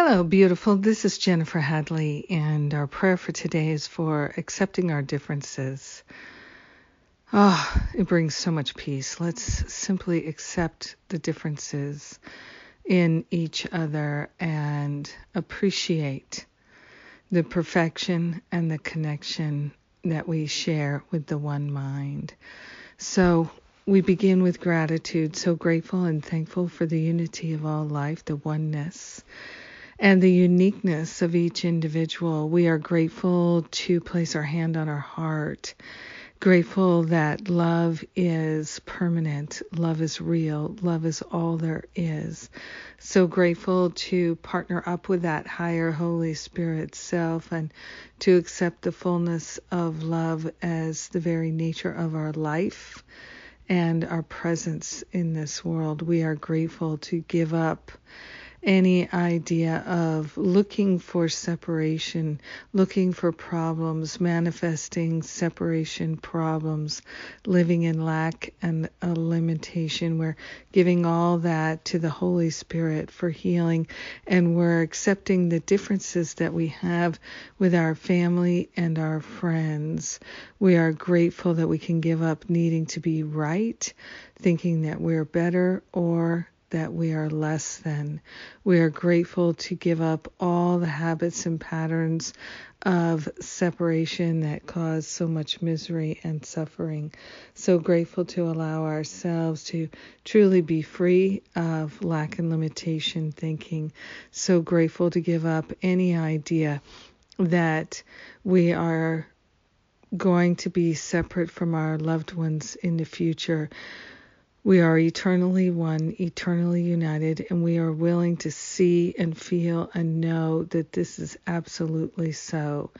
Hello, beautiful. This is Jennifer Hadley, and our prayer for today is for accepting our differences. Oh, it brings so much peace. Let's simply accept the differences in each other and appreciate the perfection and the connection that we share with the one mind. So, we begin with gratitude, so grateful and thankful for the unity of all life, the oneness and the uniqueness of each individual. We are grateful to place our hand on our heart, grateful that love is permanent, love is real, love is all there is. So grateful to partner up with that higher Holy Spirit self and to accept the fullness of love as the very nature of our life and our presence in this world. We are grateful to give up any idea of looking for separation, looking for problems, manifesting separation problems, living in lack and a limitation. We're giving all that to the Holy Spirit for healing, and we're accepting the differences that we have with our family and our friends. We are grateful that we can give up needing to be right, thinking that we're better, or that we are less than. We are grateful to give up all the habits and patterns of separation that cause so much misery and suffering. So grateful to allow ourselves to truly be free of lack and limitation thinking. So grateful to give up any idea that we are going to be separate from our loved ones in the future. We are eternally one, eternally united, and we are willing to see and feel and know that this is absolutely so.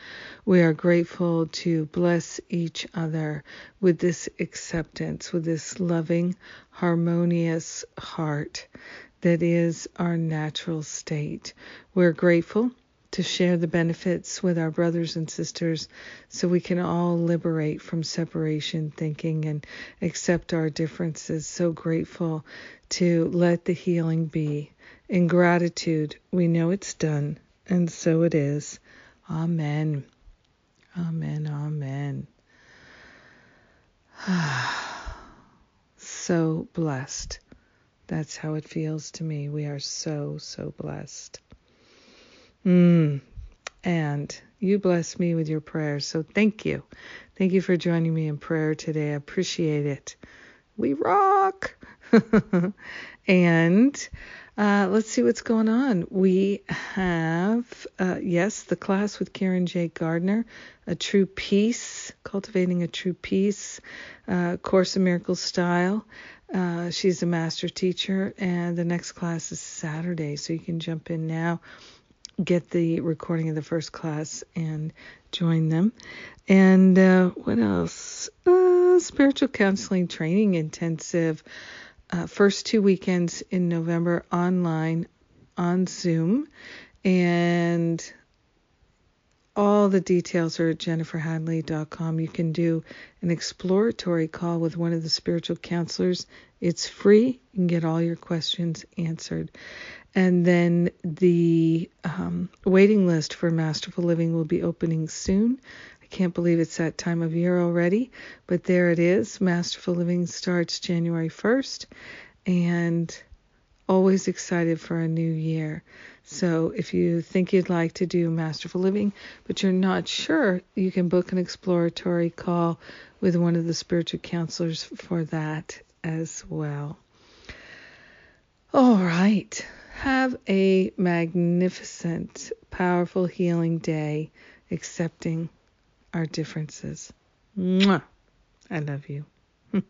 We are grateful to bless each other with this acceptance, with this loving, harmonious heart that is our natural state. We're grateful to share the benefits with our brothers and sisters so we can all liberate from separation thinking and accept our differences. So grateful to let the healing be. In gratitude, we know it's done, and so it is. Amen. Amen. Amen. so blessed. That's how it feels to me. We are so, so blessed. Mm. And you bless me with your prayers. So thank you. Thank you for joining me in prayer today. I appreciate it. We rock. and uh, let's see what's going on. We have, uh, yes, the class with Karen J. Gardner, A True Peace, Cultivating a True Peace, uh, Course in Miracles Style. Uh, she's a master teacher, and the next class is Saturday, so you can jump in now get the recording of the first class and join them. And uh, what else? Uh, spiritual counseling training intensive. Uh, first two weekends in November online on Zoom. And all the details are at jenniferhadley.com. You can do an exploratory call with one of the spiritual counselors. It's free. You can get all your questions answered. And then the um, waiting list for Masterful Living will be opening soon. I can't believe it's that time of year already, but there it is. Masterful Living starts January 1st, and always excited for a new year. So if you think you'd like to do Masterful Living, but you're not sure, you can book an exploratory call with one of the spiritual counselors for that as well. All right. Have a magnificent, powerful, healing day, accepting our differences. Mwah. I love you.